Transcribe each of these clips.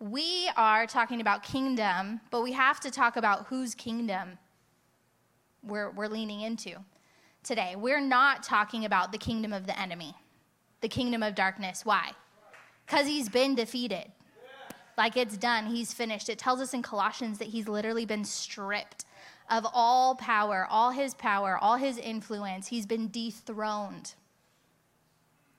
we are talking about kingdom, but we have to talk about whose kingdom we're, we're leaning into today. We're not talking about the kingdom of the enemy, the kingdom of darkness. Why? Because he's been defeated. Like it's done, he's finished. It tells us in Colossians that he's literally been stripped of all power, all his power, all his influence. He's been dethroned.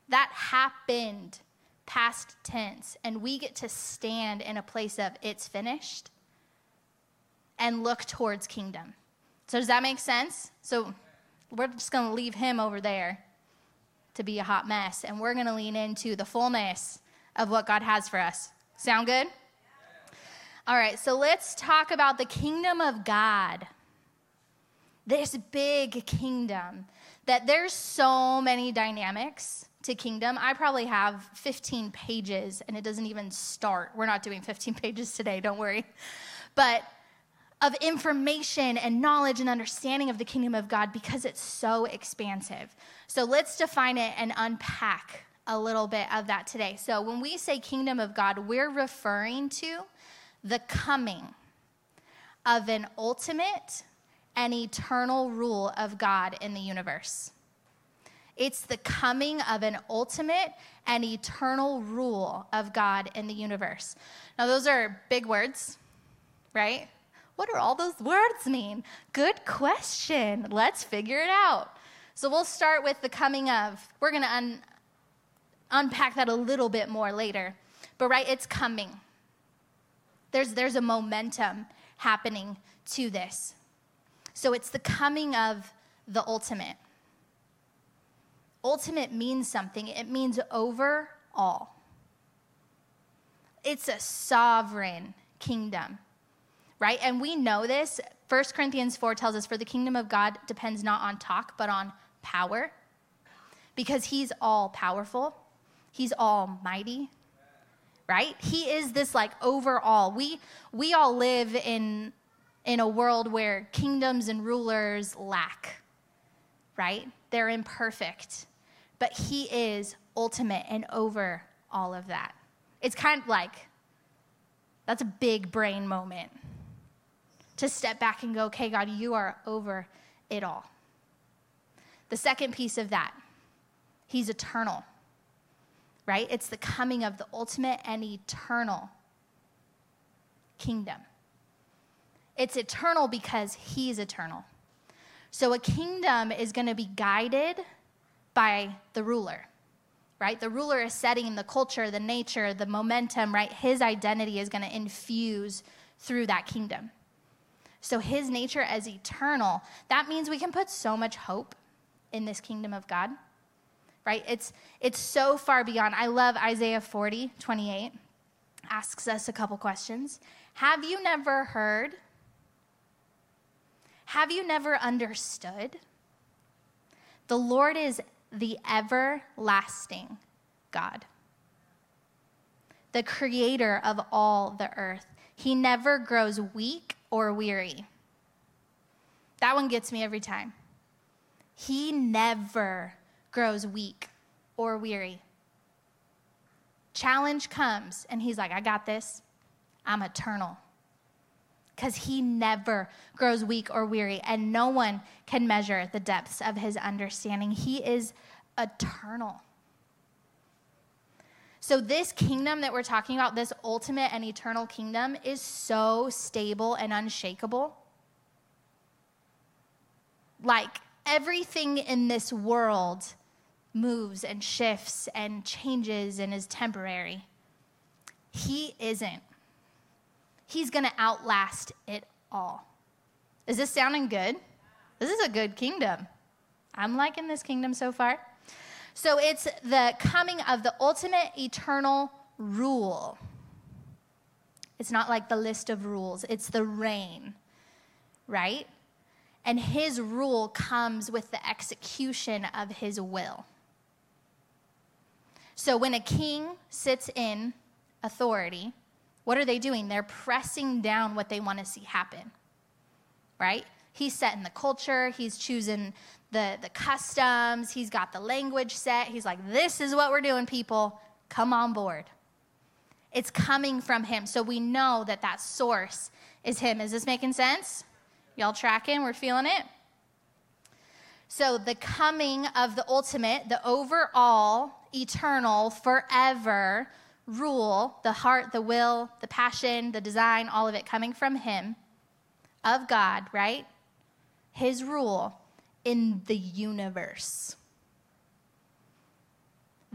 That happened past tense, and we get to stand in a place of it's finished and look towards kingdom. So, does that make sense? So, we're just going to leave him over there to be a hot mess, and we're going to lean into the fullness of what God has for us. Sound good? All right, so let's talk about the kingdom of God. This big kingdom that there's so many dynamics to kingdom. I probably have 15 pages and it doesn't even start. We're not doing 15 pages today, don't worry. But of information and knowledge and understanding of the kingdom of God because it's so expansive. So let's define it and unpack a little bit of that today. So when we say kingdom of God, we're referring to the coming of an ultimate and eternal rule of God in the universe. It's the coming of an ultimate and eternal rule of God in the universe. Now, those are big words, right? What do all those words mean? Good question. Let's figure it out. So, we'll start with the coming of. We're going to un- unpack that a little bit more later. But, right, it's coming. There's, there's a momentum happening to this. So, it's the coming of the ultimate. Ultimate means something, it means over all. It's a sovereign kingdom, right? And we know this. 1 Corinthians 4 tells us, For the kingdom of God depends not on talk, but on power, because he's all powerful, he's almighty, right? He is this like overall. We, we all live in, in a world where kingdoms and rulers lack, right? They're imperfect but He is ultimate and over all of that. It's kind of like that's a big brain moment to step back and go, okay, God, you are over it all. The second piece of that, He's eternal, right? It's the coming of the ultimate and eternal kingdom. It's eternal because He's eternal. So a kingdom is going to be guided by the ruler, right? The ruler is setting the culture, the nature, the momentum, right? His identity is going to infuse through that kingdom. So his nature as eternal, that means we can put so much hope in this kingdom of God. Right? It's it's so far beyond. I love Isaiah 40, 28. Asks us a couple questions. Have you never heard? Have you never understood? The Lord is the everlasting God, the creator of all the earth. He never grows weak or weary. That one gets me every time. He never grows weak or weary. Challenge comes, and he's like, I got this. I'm eternal because he never grows weak or weary, and no one can measure the depths of his understanding. He is eternal. So, this kingdom that we're talking about, this ultimate and eternal kingdom, is so stable and unshakable. Like everything in this world moves and shifts and changes and is temporary. He isn't. He's going to outlast it all. Is this sounding good? This is a good kingdom. I'm liking this kingdom so far. So it's the coming of the ultimate eternal rule. It's not like the list of rules, it's the reign, right? And his rule comes with the execution of his will. So when a king sits in authority, what are they doing? They're pressing down what they want to see happen, right? He's setting the culture, he's choosing the, the customs, he's got the language set. He's like, this is what we're doing, people. Come on board. It's coming from him. So we know that that source is him. Is this making sense? Y'all tracking? We're feeling it? So the coming of the ultimate, the overall, eternal, forever rule, the heart, the will, the passion, the design, all of it coming from him, of God, right? His rule in the universe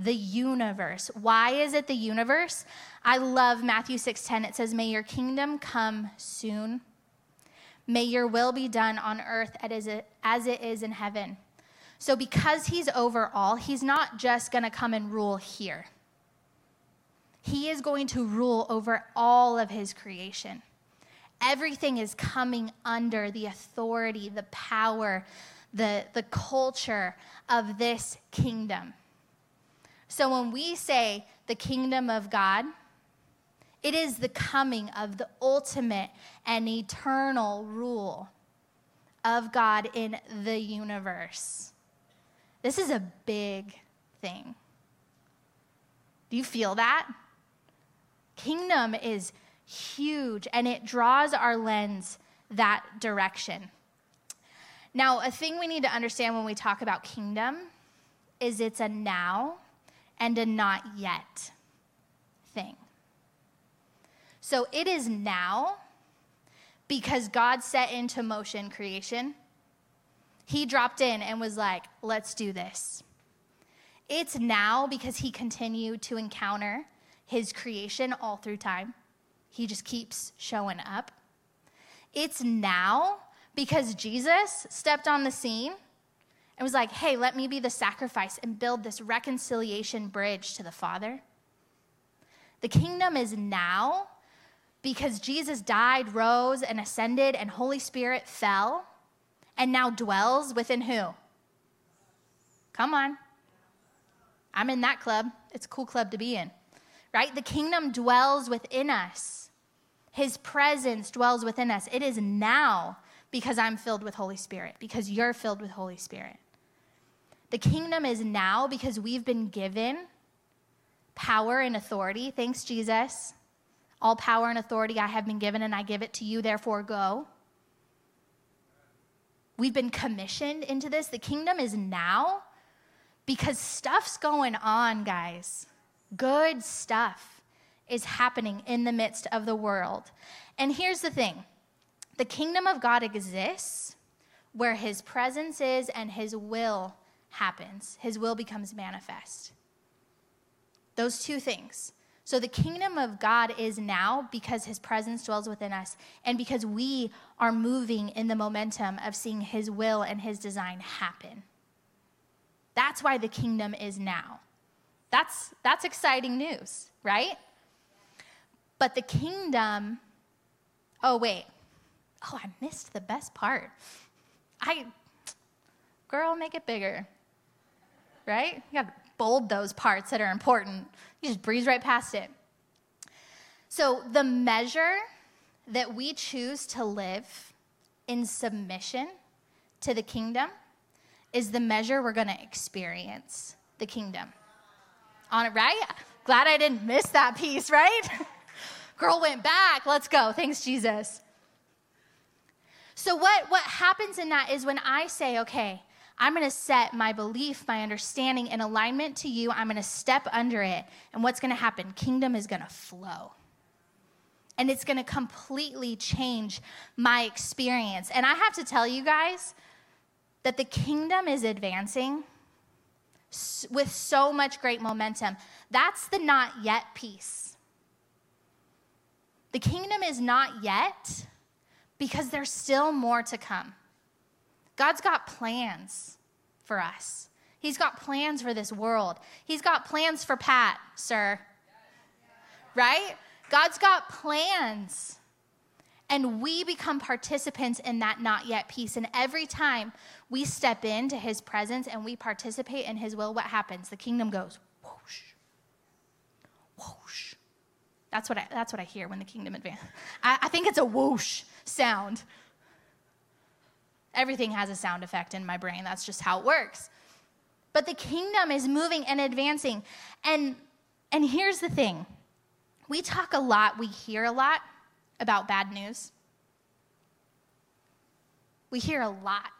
the universe. Why is it the universe? I love Matthew 6:10. It says, "May your kingdom come soon. May your will be done on earth as it is in heaven." So because he's over all, he's not just going to come and rule here. He is going to rule over all of his creation. Everything is coming under the authority, the power, the, the culture of this kingdom. So when we say the kingdom of God, it is the coming of the ultimate and eternal rule of God in the universe. This is a big thing. Do you feel that? Kingdom is huge and it draws our lens that direction. Now, a thing we need to understand when we talk about kingdom is it's a now and a not yet thing. So it is now because God set into motion creation. He dropped in and was like, let's do this. It's now because he continued to encounter his creation all through time. He just keeps showing up. It's now because Jesus stepped on the scene and was like, hey, let me be the sacrifice and build this reconciliation bridge to the Father. The kingdom is now because Jesus died, rose, and ascended, and Holy Spirit fell and now dwells within who? Come on. I'm in that club. It's a cool club to be in, right? The kingdom dwells within us. His presence dwells within us. It is now because I'm filled with Holy Spirit, because you're filled with Holy Spirit. The kingdom is now because we've been given power and authority. Thanks, Jesus. All power and authority I have been given, and I give it to you, therefore go. We've been commissioned into this. The kingdom is now because stuff's going on, guys. Good stuff is happening in the midst of the world. And here's the thing the kingdom of God exists where his presence is and his will happens, his will becomes manifest. Those two things. So the kingdom of God is now because his presence dwells within us and because we are moving in the momentum of seeing his will and his design happen. That's why the kingdom is now. That's that's exciting news, right? But the kingdom Oh wait. Oh, I missed the best part. I girl, make it bigger right? You got to bold those parts that are important. You just breeze right past it. So, the measure that we choose to live in submission to the kingdom is the measure we're going to experience the kingdom. On it, right? Glad I didn't miss that piece, right? Girl went back. Let's go. Thanks, Jesus. So, what, what happens in that is when I say, okay, I'm going to set my belief, my understanding in alignment to you. I'm going to step under it. And what's going to happen? Kingdom is going to flow. And it's going to completely change my experience. And I have to tell you guys that the kingdom is advancing with so much great momentum. That's the not yet piece. The kingdom is not yet because there's still more to come. God's got plans for us. He's got plans for this world. He's got plans for Pat, sir. Right? God's got plans. And we become participants in that not yet piece. And every time we step into his presence and we participate in his will, what happens? The kingdom goes whoosh, whoosh. That's what I, that's what I hear when the kingdom advances. I, I think it's a whoosh sound. Everything has a sound effect in my brain. That's just how it works. But the kingdom is moving and advancing. And, and here's the thing We talk a lot, we hear a lot about bad news. We hear a lot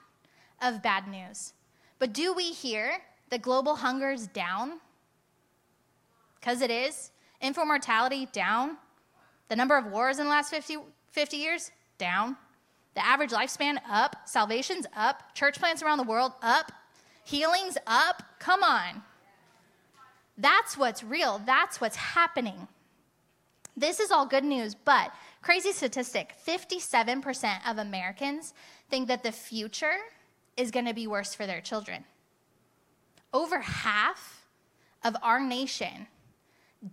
of bad news. But do we hear that global hunger is down? Because it is. Infant mortality down. The number of wars in the last 50, 50 years down. The average lifespan up. Salvation's up. Church plants around the world up. Healing's up. Come on. That's what's real. That's what's happening. This is all good news, but crazy statistic 57% of Americans think that the future is going to be worse for their children. Over half of our nation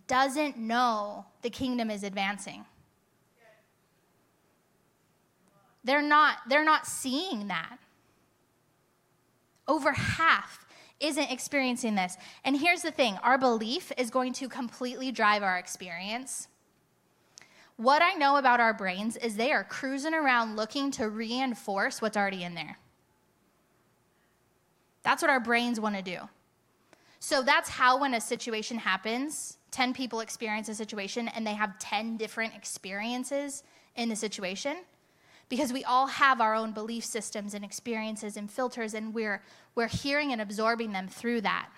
doesn't know the kingdom is advancing. They're not, they're not seeing that. Over half isn't experiencing this. And here's the thing our belief is going to completely drive our experience. What I know about our brains is they are cruising around looking to reinforce what's already in there. That's what our brains want to do. So that's how, when a situation happens, 10 people experience a situation and they have 10 different experiences in the situation because we all have our own belief systems and experiences and filters, and we're, we're hearing and absorbing them through that.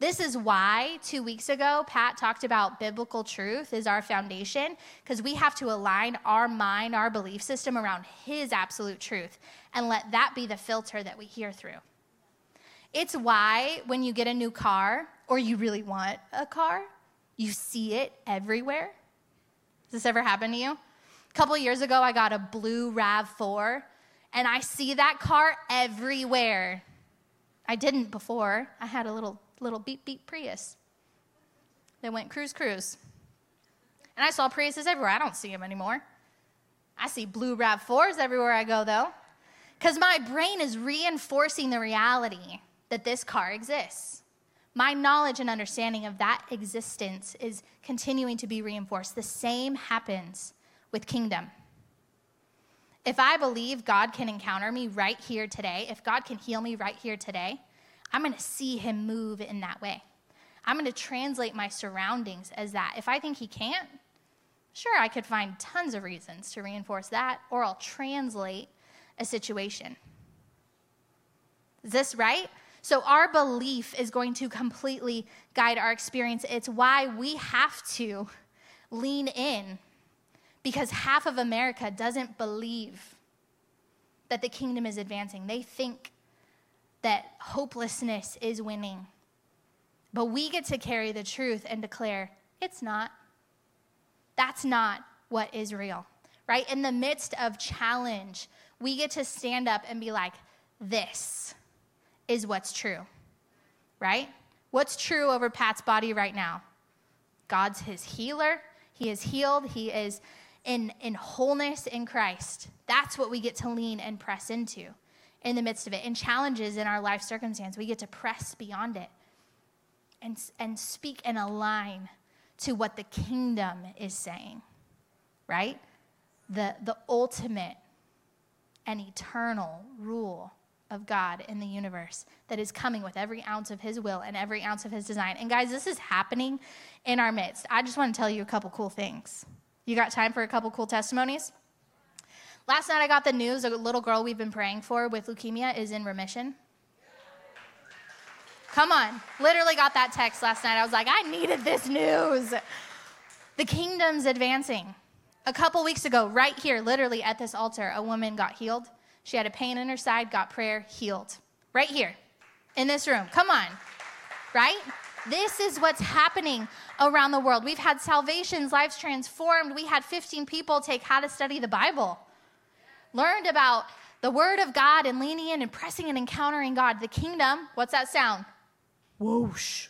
This is why two weeks ago, Pat talked about biblical truth is our foundation, because we have to align our mind, our belief system around His absolute truth, and let that be the filter that we hear through. It's why when you get a new car, or you really want a car, you see it everywhere. Has this ever happened to you? A couple years ago, I got a blue RAV4, and I see that car everywhere. I didn't before. I had a little little beep beep Prius that went cruise cruise. And I saw Priuses everywhere. I don't see them anymore. I see blue RAV4s everywhere I go, though, because my brain is reinforcing the reality that this car exists. My knowledge and understanding of that existence is continuing to be reinforced. The same happens with kingdom. If I believe God can encounter me right here today, if God can heal me right here today, I'm going to see him move in that way. I'm going to translate my surroundings as that. If I think he can't, sure, I could find tons of reasons to reinforce that, or I'll translate a situation. Is this right? So, our belief is going to completely guide our experience. It's why we have to lean in because half of America doesn't believe that the kingdom is advancing. They think that hopelessness is winning. But we get to carry the truth and declare it's not. That's not what is real, right? In the midst of challenge, we get to stand up and be like, this is what's true, right? What's true over Pat's body right now? God's his healer. He is healed. He is in, in wholeness in Christ. That's what we get to lean and press into in the midst of it. In challenges in our life circumstance, we get to press beyond it and, and speak and align to what the kingdom is saying, right? The, the ultimate and eternal rule of God in the universe that is coming with every ounce of His will and every ounce of His design. And guys, this is happening in our midst. I just want to tell you a couple cool things. You got time for a couple cool testimonies? Last night I got the news a little girl we've been praying for with leukemia is in remission. Come on. Literally got that text last night. I was like, I needed this news. The kingdom's advancing. A couple weeks ago, right here, literally at this altar, a woman got healed. She had a pain in her side, got prayer, healed. Right here in this room. Come on. Right? This is what's happening around the world. We've had salvations, lives transformed. We had 15 people take how to study the Bible learned about the Word of God and leaning in and pressing and encountering God. The kingdom, what's that sound? Whoosh.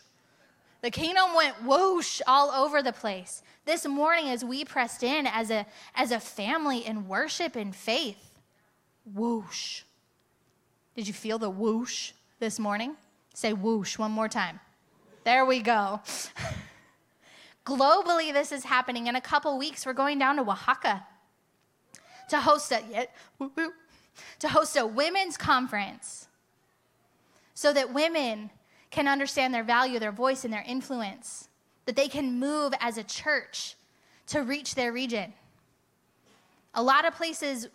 The kingdom went whoosh all over the place. This morning, as we pressed in as a, as a family in worship and faith, whoosh. Did you feel the whoosh this morning? Say whoosh one more time. There we go. Globally, this is happening. In a couple weeks, we're going down to Oaxaca to host a to host a women's conference so that women can understand their value, their voice, and their influence. that they can move as a church to reach their region. A lot of places,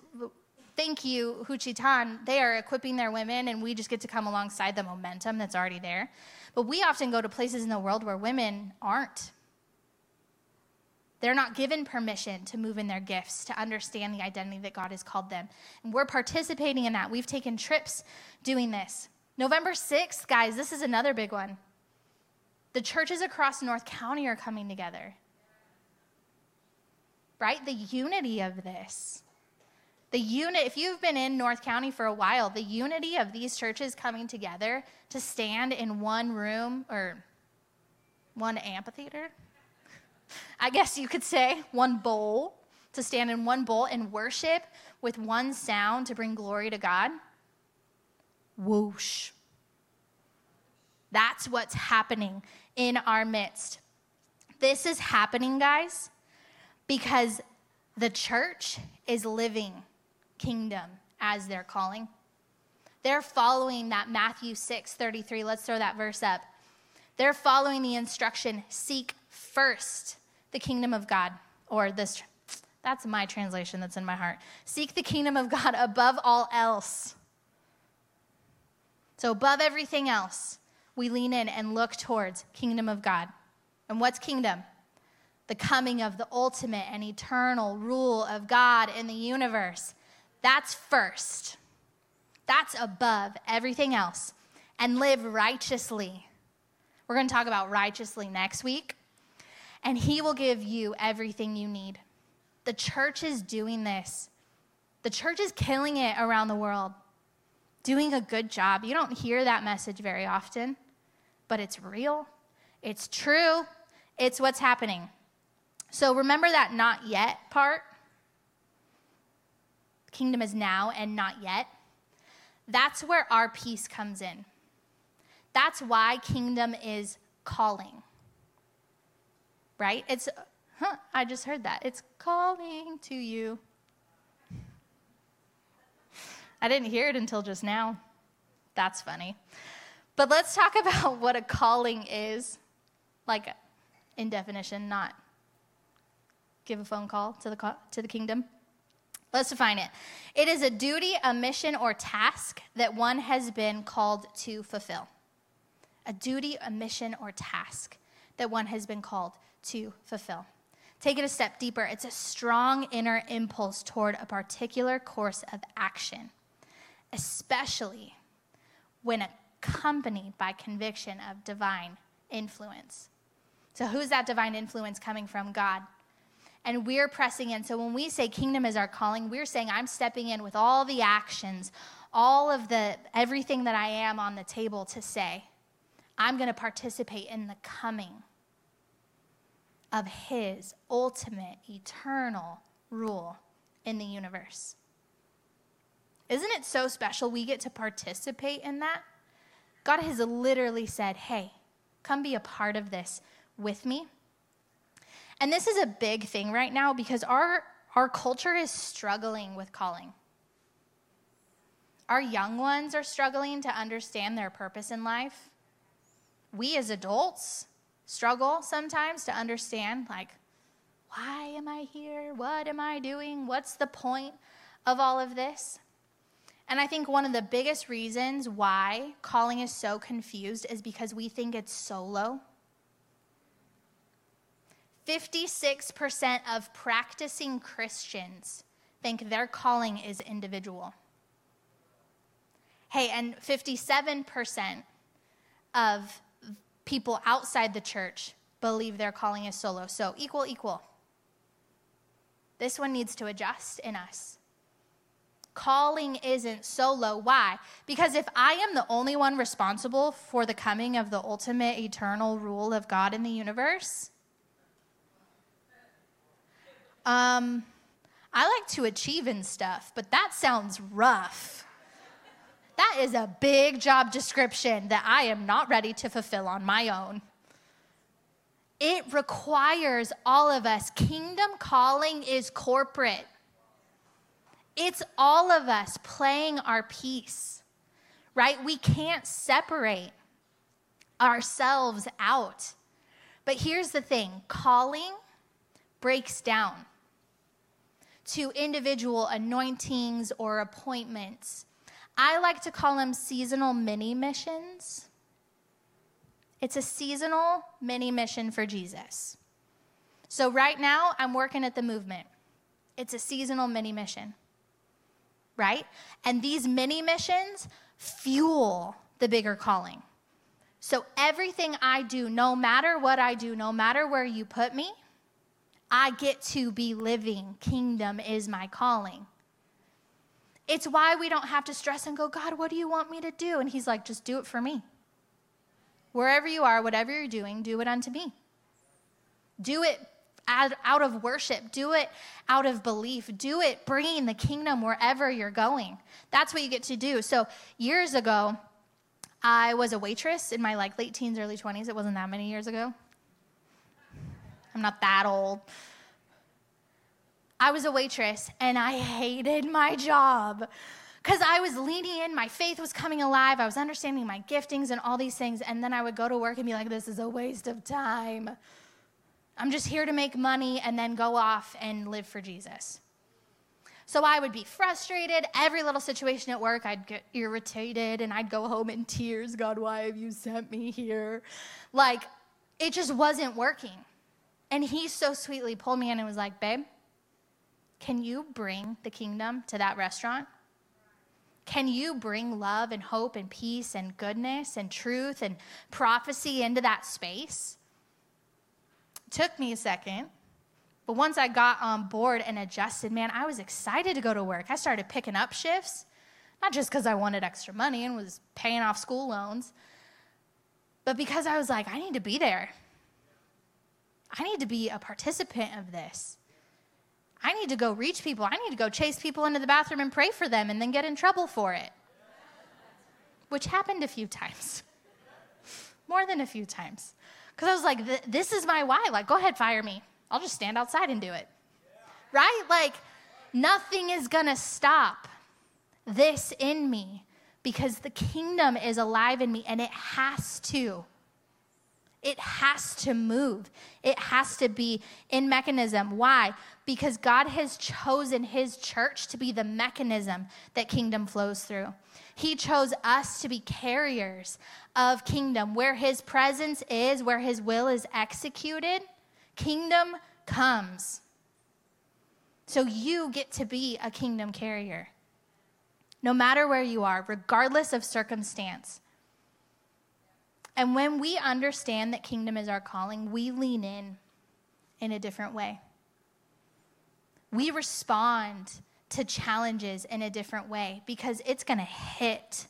thank you, Juchitán, they are equipping their women, and we just get to come alongside the momentum that's already there. But we often go to places in the world where women aren't. They're not given permission to move in their gifts, to understand the identity that God has called them. And we're participating in that. We've taken trips doing this. November 6th, guys, this is another big one. The churches across North County are coming together. Right? The unity of this. The unit, if you've been in North County for a while, the unity of these churches coming together to stand in one room or one amphitheater, I guess you could say, one bowl, to stand in one bowl and worship with one sound to bring glory to God. Whoosh. That's what's happening in our midst. This is happening, guys, because the church is living kingdom as they're calling. They're following that Matthew 6 33. Let's throw that verse up. They're following the instruction seek first the kingdom of God, or this, that's my translation that's in my heart. Seek the kingdom of God above all else. So, above everything else, we lean in and look towards kingdom of God. And what's kingdom? The coming of the ultimate and eternal rule of God in the universe. That's first. That's above everything else. And live righteously. We're going to talk about righteously next week and He will give you everything you need. The church is doing this. The church is killing it around the world, doing a good job. You don't hear that message very often, but it's real, it's true, it's what's happening. So remember that not yet part. Kingdom is now and not yet. That's where our peace comes in. That's why kingdom is calling right? It's, huh, I just heard that. It's calling to you. I didn't hear it until just now. That's funny. But let's talk about what a calling is, like in definition, not give a phone call to the, to the kingdom. Let's define it. It is a duty, a mission, or task that one has been called to fulfill. A duty, a mission, or task that one has been called to fulfill. Take it a step deeper. It's a strong inner impulse toward a particular course of action, especially when accompanied by conviction of divine influence. So, who's that divine influence coming from? God. And we're pressing in. So, when we say kingdom is our calling, we're saying I'm stepping in with all the actions, all of the everything that I am on the table to say, I'm going to participate in the coming of His ultimate, eternal rule in the universe. Isn't it so special we get to participate in that? God has literally said, hey, come be a part of this with me. And this is a big thing right now because our, our culture is struggling with calling. Our young ones are struggling to understand their purpose in life. We as adults struggle sometimes to understand, like, why am I here? What am I doing? What's the point of all of this? And I think one of the biggest reasons why calling is so confused is because we think it's solo. 56% of practicing Christians think their calling is individual. Hey, and 57% of people outside the church believe their calling is solo. So equal, equal. This one needs to adjust in us. Calling isn't solo. Why? Because if I am the only one responsible for the coming of the ultimate eternal rule of God in the universe, um, I like to achieve in stuff, but that sounds rough. That is a big job description that I am not ready to fulfill on my own. It requires all of us. Kingdom calling is corporate, it's all of us playing our piece, right? We can't separate ourselves out But here's the thing calling breaks down to individual anointings or appointments. I like to call them seasonal mini missions. It's a seasonal mini mission for Jesus. So, right now, I'm working at the movement. It's a seasonal mini mission, right? And these mini missions fuel the bigger calling. So, everything I do, no matter what I do, no matter where you put me, I get to be living. Kingdom is my calling. It's why we don't have to stress and go, God, what do you want me to do? And He's like, just do it for me. Wherever you are, whatever you're doing, do it unto me. Do it out of worship. Do it out of belief. Do it bringing the kingdom wherever you're going. That's what you get to do. So, years ago, I was a waitress in my like late teens, early 20s. It wasn't that many years ago. I'm not that old. I was a waitress and I hated my job because I was leaning in, my faith was coming alive, I was understanding my giftings and all these things, and then I would go to work and be like, this is a waste of time. I'm just here to make money and then go off and live for Jesus. So I would be frustrated. Every little situation at work, I'd get irritated and I'd go home in tears. God, why have you sent me here? Like, it just wasn't working. And he so sweetly pulled me in and was like, Babe, can you bring the kingdom to that restaurant? Can you bring love and hope and peace and goodness and truth and prophecy into that space? It took me a second, but once I got on board and adjusted, man, I was excited to go to work. I started picking up shifts, not just because I wanted extra money and was paying off school loans, but because I was like, I need to be there. I need to be a participant of this. I need to go reach people. I need to go chase people into the bathroom and pray for them and then get in trouble for it. Which happened a few times. More than a few times. Because I was like, this is my why. Like, go ahead, fire me. I'll just stand outside and do it. Right? Like, nothing is going to stop this in me because the kingdom is alive in me and it has to. It has to move. It has to be in mechanism. Why? Because God has chosen his church to be the mechanism that kingdom flows through. He chose us to be carriers of kingdom. Where his presence is, where his will is executed, kingdom comes. So you get to be a kingdom carrier. No matter where you are, regardless of circumstance. And when we understand that kingdom is our calling, we lean in in a different way. We respond to challenges in a different way because it's going to hit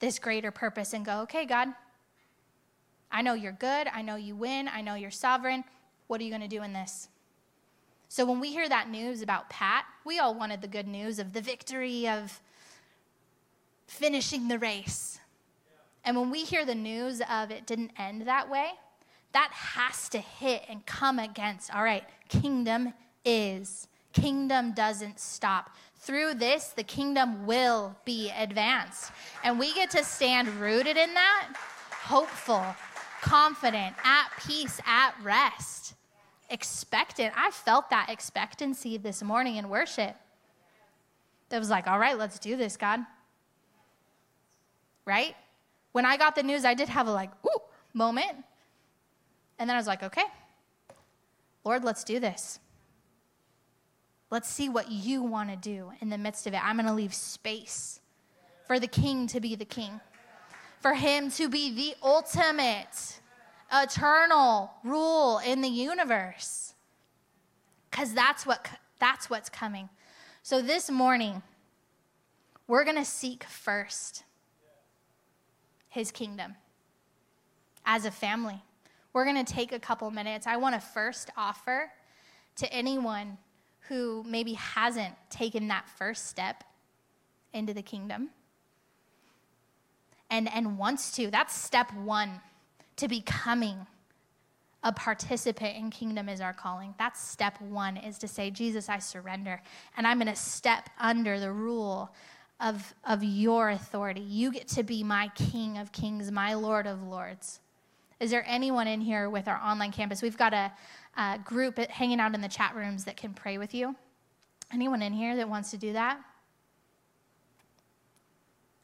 this greater purpose and go, okay, God, I know you're good. I know you win. I know you're sovereign. What are you going to do in this? So when we hear that news about Pat, we all wanted the good news of the victory of finishing the race. And when we hear the news of it didn't end that way, that has to hit and come against, all right, kingdom is. Kingdom doesn't stop. Through this, the kingdom will be advanced. And we get to stand rooted in that, hopeful, confident, at peace, at rest, expectant. I felt that expectancy this morning in worship. That was like, all right, let's do this, God. Right? When I got the news, I did have a like, ooh, moment. And then I was like, okay, Lord, let's do this. Let's see what you want to do in the midst of it. I'm going to leave space for the king to be the king, for him to be the ultimate, eternal rule in the universe. Because that's, what, that's what's coming. So this morning, we're going to seek first his kingdom as a family. We're going to take a couple minutes. I want to first offer to anyone who maybe hasn't taken that first step into the kingdom and, and wants to. That's step one to becoming a participant in kingdom is our calling. That's step one is to say, Jesus, I surrender. And I'm going to step under the rule of, of your authority. You get to be my King of kings, my Lord of lords. Is there anyone in here with our online campus? We've got a, a group hanging out in the chat rooms that can pray with you. Anyone in here that wants to do that?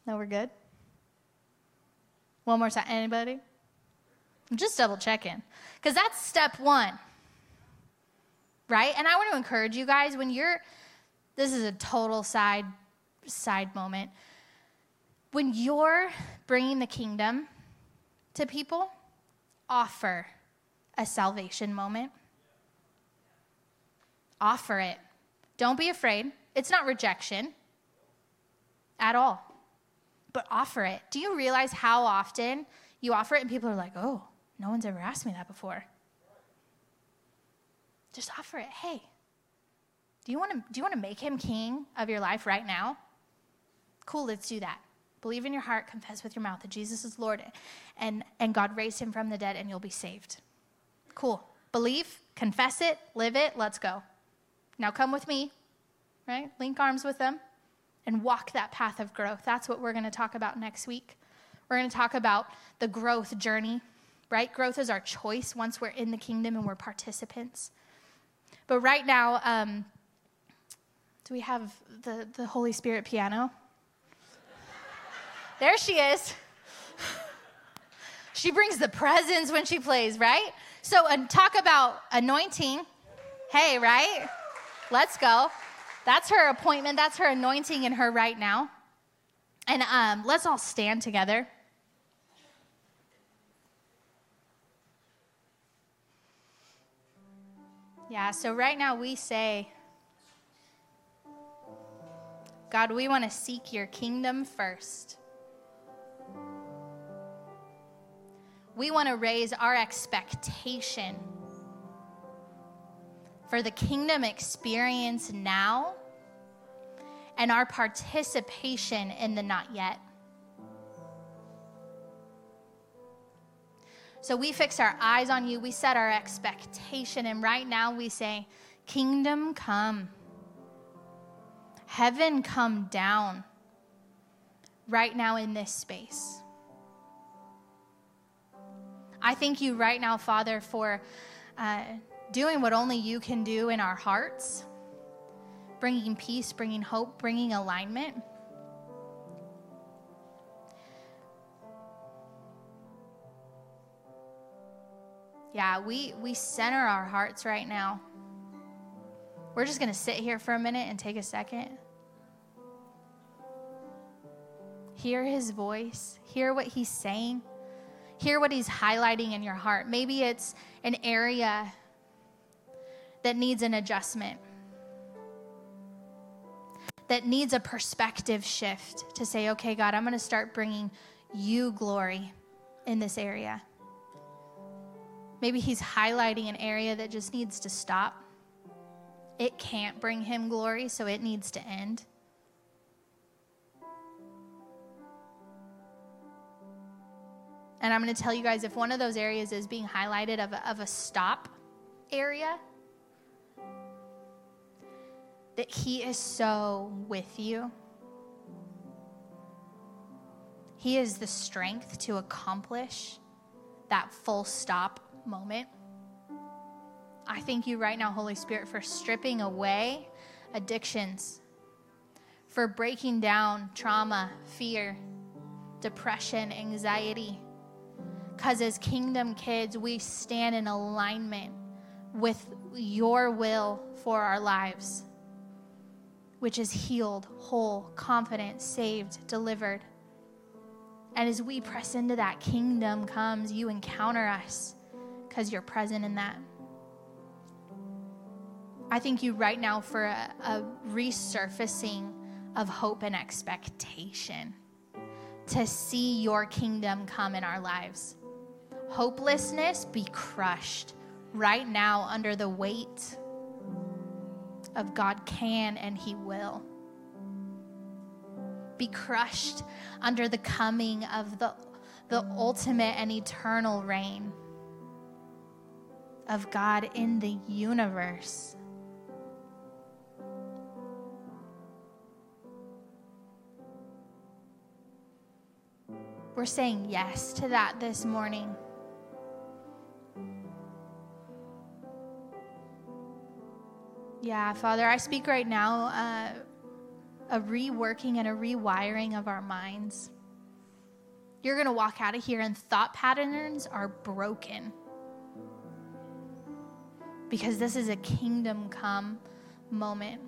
No, we're good? One more time. Anybody? I'm just double checking. Because that's step one. Right? And I want to encourage you guys when you're, this is a total side side moment. When you're bringing the kingdom to people, offer a salvation moment. Offer it. Don't be afraid. It's not rejection at all, but offer it. Do you realize how often you offer it and people are like, oh, no one's ever asked me that before? Just offer it. Hey, do you want to, do you want to make him king of your life right now? Cool, let's do that. Believe in your heart, confess with your mouth that Jesus is Lord, and, and God raised him from the dead, and you'll be saved. Cool. Believe, confess it, live it, let's go. Now come with me, right? Link arms with them and walk that path of growth. That's what we're going to talk about next week. We're going to talk about the growth journey, right? Growth is our choice once we're in the kingdom and we're participants. But right now, um, do we have the, the Holy Spirit piano? There she is. she brings the presence when she plays, right? So, and talk about anointing. Hey, right? Let's go. That's her appointment. That's her anointing in her right now. And um, let's all stand together. Yeah, so right now we say, God, we want to seek your kingdom first. We want to raise our expectation for the kingdom experience now and our participation in the not yet. So we fix our eyes on you, we set our expectation, and right now we say, Kingdom come, heaven come down right now in this space. I thank you right now, Father, for uh, doing what only you can do in our hearts, bringing peace, bringing hope, bringing alignment. Yeah, we, we center our hearts right now. We're just going to sit here for a minute and take a second. Hear his voice, hear what he's saying. Hear what he's highlighting in your heart. Maybe it's an area that needs an adjustment, that needs a perspective shift to say, okay, God, I'm going to start bringing you glory in this area. Maybe he's highlighting an area that just needs to stop. It can't bring him glory, so it needs to end. And I'm going to tell you guys if one of those areas is being highlighted of a, of a stop area, that He is so with you. He is the strength to accomplish that full stop moment. I thank you right now, Holy Spirit, for stripping away addictions, for breaking down trauma, fear, depression, anxiety because as kingdom kids, we stand in alignment with your will for our lives, which is healed, whole, confident, saved, delivered. And as we press into that, kingdom comes, you encounter us because you're present in that. I thank you right now for a, a resurfacing of hope and expectation to see your kingdom come in our lives hopelessness be crushed right now under the weight of God can and He will. Be crushed under the coming of the, the ultimate and eternal reign of God in the universe. We're saying yes to that this morning. Yeah, Father, I speak right now uh, a reworking and a rewiring of our minds. You're going to walk out of here and thought patterns are broken. Because this is a kingdom come moment.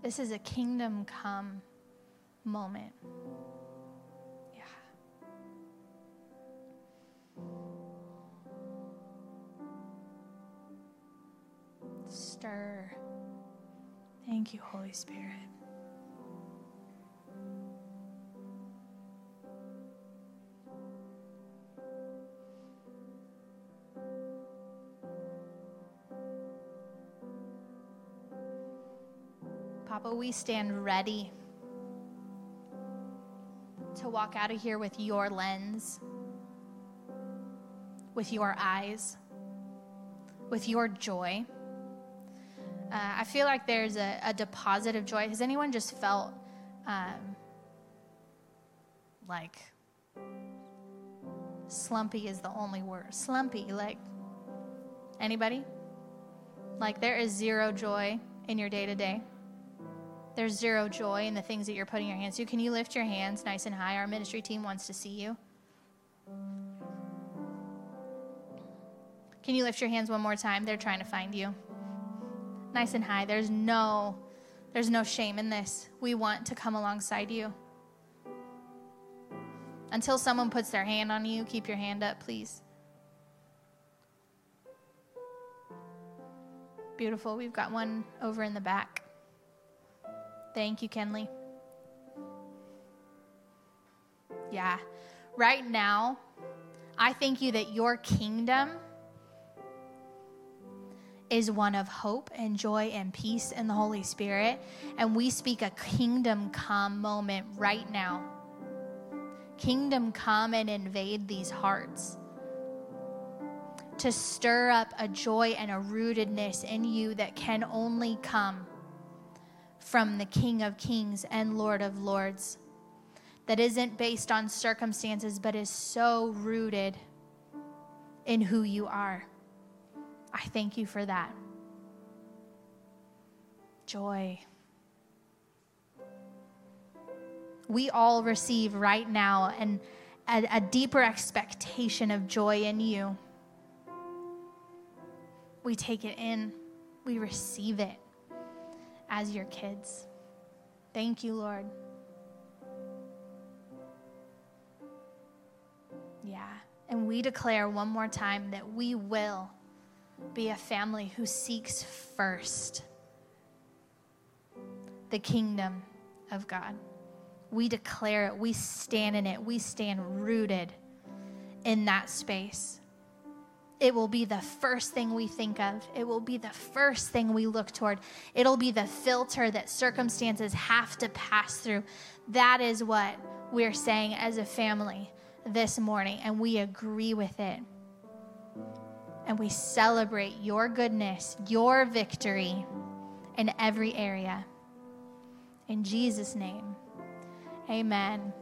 This is a kingdom come moment. Stir. Thank you, Holy Spirit. Papa, we stand ready to walk out of here with your lens, with your eyes, with your joy. Uh, I feel like there's a, a, deposit of joy. Has anyone just felt um, like slumpy is the only word? Slumpy, like anybody? Like there is zero joy in your day to day. There's zero joy in the things that you're putting your hands to. Can you lift your hands nice and high? Our ministry team wants to see you. Can you lift your hands one more time? They're trying to find you nice and high. There's no there's no shame in this. We want to come alongside you. Until someone puts their hand on you, keep your hand up, please. Beautiful. We've got one over in the back. Thank you, Kenley. Yeah. Right now, I thank you that your kingdom is one of hope and joy and peace in the Holy Spirit. And we speak a kingdom come moment right now. Kingdom come and invade these hearts. To stir up a joy and a rootedness in you that can only come from the King of Kings and Lord of Lords. That isn't based on circumstances, but is so rooted in who you are. I thank you for that. Joy. We all receive right now an, a, a deeper expectation of joy in you. We take it in, we receive it as your kids. Thank you, Lord. Yeah. And we declare one more time that we will be a family who seeks first the kingdom of God. We declare it, we stand in it, we stand rooted in that space. It will be the first thing we think of. It will be the first thing we look toward. It'll be the filter that circumstances have to pass through. That is what we're saying as a family this morning, and we agree with it and we celebrate your goodness, your victory in every area. In Jesus' name, amen.